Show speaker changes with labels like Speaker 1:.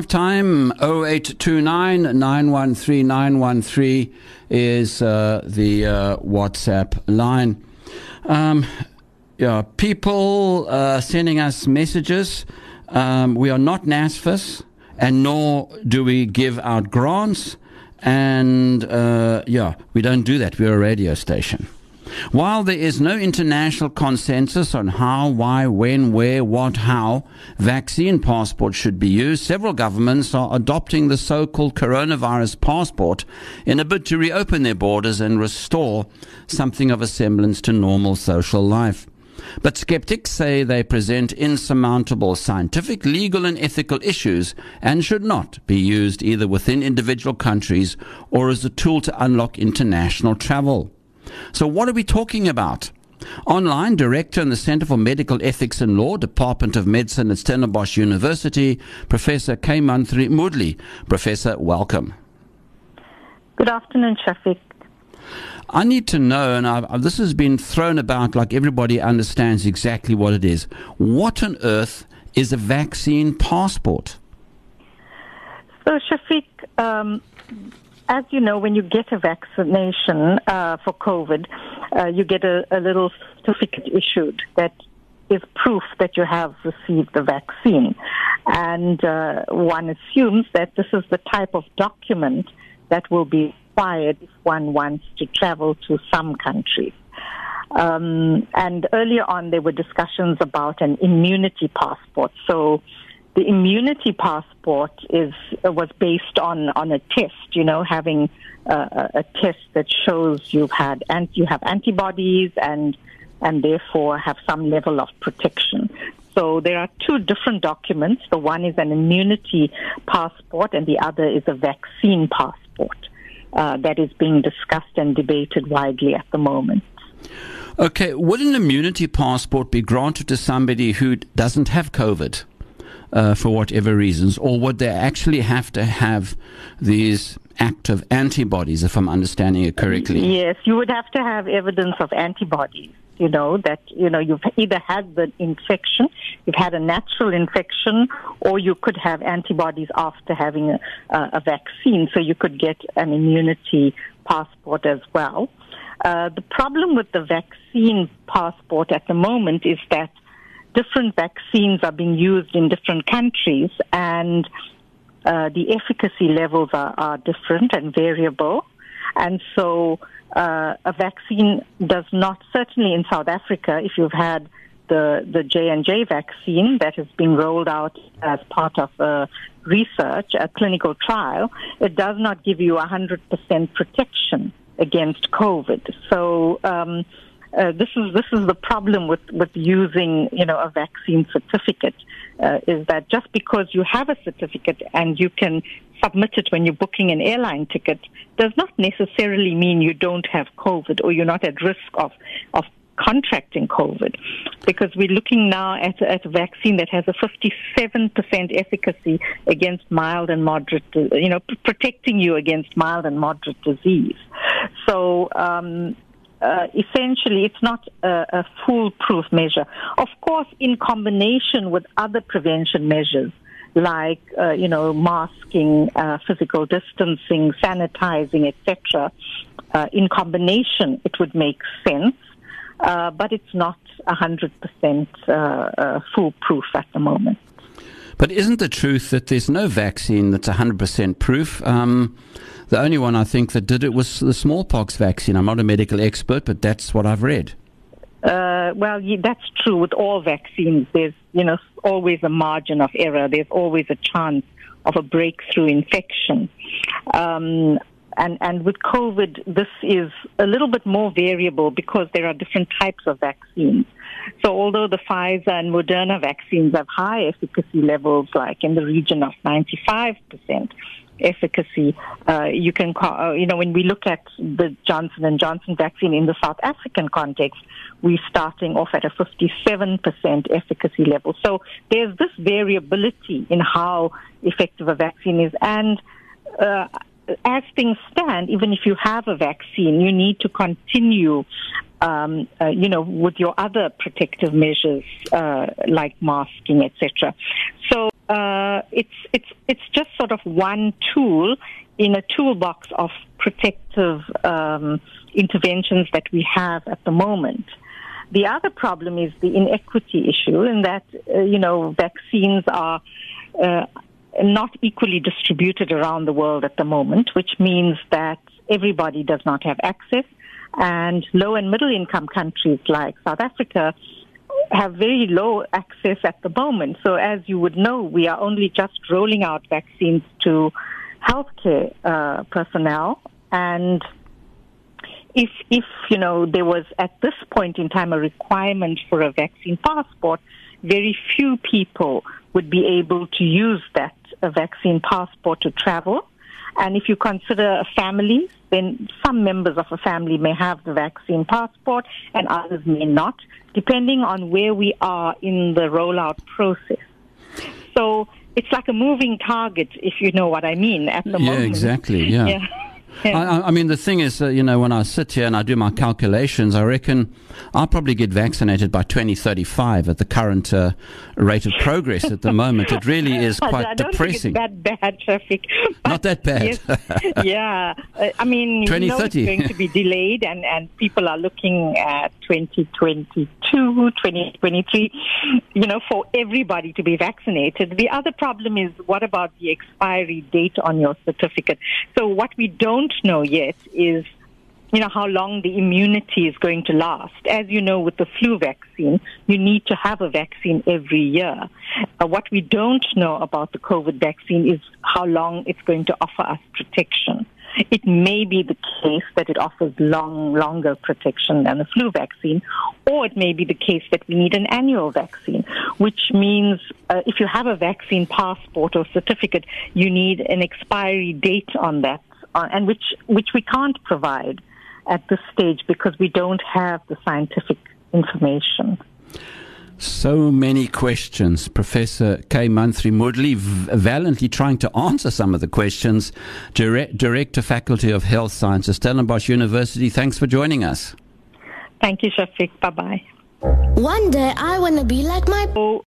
Speaker 1: drive time 0829 913 913 is uh, the uh, WhatsApp line. Um, yeah, people uh, sending us messages. Um, we are not NSFAS, and nor do we give out grants. And uh, yeah, we don't do that. We're a radio station. While there is no international consensus on how, why, when, where, what, how vaccine passports should be used, several governments are adopting the so called coronavirus passport in a bid to reopen their borders and restore something of a semblance to normal social life. But skeptics say they present insurmountable scientific, legal, and ethical issues and should not be used either within individual countries or as a tool to unlock international travel. So, what are we talking about? Online, director in the Center for Medical Ethics and Law, Department of Medicine at Stellenbosch University, Professor Keymanthri Moodley. Professor, welcome.
Speaker 2: Good afternoon, Shafiq.
Speaker 1: I need to know, and I, this has been thrown about like everybody understands exactly what it is. What on earth is a vaccine passport?
Speaker 2: So, Shafiq, um, as you know, when you get a vaccination uh, for COVID, uh, you get a, a, little certificate issued that is proof that you have received the vaccine. And uh, one assumes that this is the type of document that will be required if one wants to travel to some countries. Um, and earlier on, there were discussions about an immunity passport. So the immunity passport is was based on on a test. You know, having uh, a test that shows you've had and you have antibodies and and therefore have some level of protection. So there are two different documents. The one is an immunity passport, and the other is a vaccine passport uh, that is being discussed and debated widely at the moment.
Speaker 1: Okay, would an immunity passport be granted to somebody who doesn't have COVID? Uh, for whatever reasons, or would they actually have to have these active antibodies, if I'm understanding it correctly?
Speaker 2: Yes, you would have to have evidence of antibodies. You know that you know you've either had the infection, you've had a natural infection, or you could have antibodies after having a, a vaccine. So you could get an immunity passport as well. Uh, the problem with the vaccine passport at the moment is that different vaccines are being used in different countries, and uh, the efficacy levels are, are, different and variable. And so, uh, a vaccine does not, certainly in South Africa, if you've had the, the J&J vaccine that has been rolled out as part of a research, a clinical trial, it does not give you 100% protection against COVID. So, um, uh, this is this is the problem with with using you know a vaccine certificate uh, is that just because you have a certificate and you can submit it when you're booking an airline ticket does not necessarily mean you don't have COVID or you're not at risk of of contracting COVID, because we're looking now at, at a vaccine that has a 57% efficacy against mild and moderate, you know, protecting you against mild and moderate disease. So um, uh, essentially it's not a, a foolproof measure. Of course, in combination with other prevention measures like uh, you know masking, uh, physical distancing, sanitizing, etc. Uh, in combination, it would make sense, uh, but it's not hundred percent uh, foolproof at the moment.
Speaker 1: But isn't the truth that there's no vaccine that's 100% proof? Um, the only one I think that did it was the smallpox vaccine. I'm not a medical expert, but that's what I've read.
Speaker 2: Uh, well, yeah, that's true with all vaccines. There's, you know, always a margin of error. There's always a chance of a breakthrough infection. Um, and, and with COVID, this is a little bit more variable because there are different types of vaccines. So although the Pfizer and Moderna vaccines have high efficacy levels, like in the region of 95%, efficacy. Uh, you can, call, uh, you know, when we look at the Johnson and Johnson vaccine in the South African context, we're starting off at a 57% efficacy level. So there's this variability in how effective a vaccine is, and uh, as things stand, even if you have a vaccine, you need to continue, um, uh, you know, with your other protective measures uh, like masking, etc. So uh, it's it's it's just sort of one tool in a toolbox of protective um, interventions that we have at the moment. The other problem is the inequity issue, in that uh, you know vaccines are uh, not equally distributed around the world at the moment, which means that everybody does not have access. And low and middle income countries like South Africa have very low access at the moment. So, as you would know, we are only just rolling out vaccines to healthcare uh, personnel. And if, if, you know, there was at this point in time a requirement for a vaccine passport, very few people would be able to use that vaccine passport to travel. And if you consider a family, then some members of a family may have the vaccine passport and others may not, depending on where we are in the rollout process. So it's like a moving target, if you know what I mean, at the moment.
Speaker 1: yeah,
Speaker 2: moment.
Speaker 1: exactly. Yeah.
Speaker 2: Yeah.
Speaker 1: I, I mean, the thing is, uh, you know, when I sit here and I do my calculations, I reckon I'll probably get vaccinated by 2035 at the current uh, rate of progress at the moment. It really is quite
Speaker 2: I don't
Speaker 1: depressing.
Speaker 2: Think that bad traffic.
Speaker 1: Not that bad.
Speaker 2: yes, yeah. Uh, I mean, you know it's
Speaker 1: 2030.
Speaker 2: going to be delayed, and, and people are looking at 2022, 2023, you know, for everybody to be vaccinated. The other problem is what about the expiry date on your certificate? So what we don't know yet is you know, how long the immunity is going to last. As you know, with the flu vaccine, you need to have a vaccine every year. Uh, what we don't know about the COVID vaccine is how long it's going to offer us protection. It may be the case that it offers long, longer protection than the flu vaccine, or it may be the case that we need an annual vaccine, which means uh, if you have a vaccine passport or certificate, you need an expiry date on that, uh, and which which we can't provide at this stage because we don't have the scientific information.
Speaker 1: So many questions. Professor Keymanthri Moodley v- valiantly trying to answer some of the questions. Direct, Director, Faculty of Health Sciences, Stellenbosch University. Thanks for joining us.
Speaker 2: Thank you, Shafiq. Bye bye.
Speaker 3: One day I want to be like my
Speaker 2: So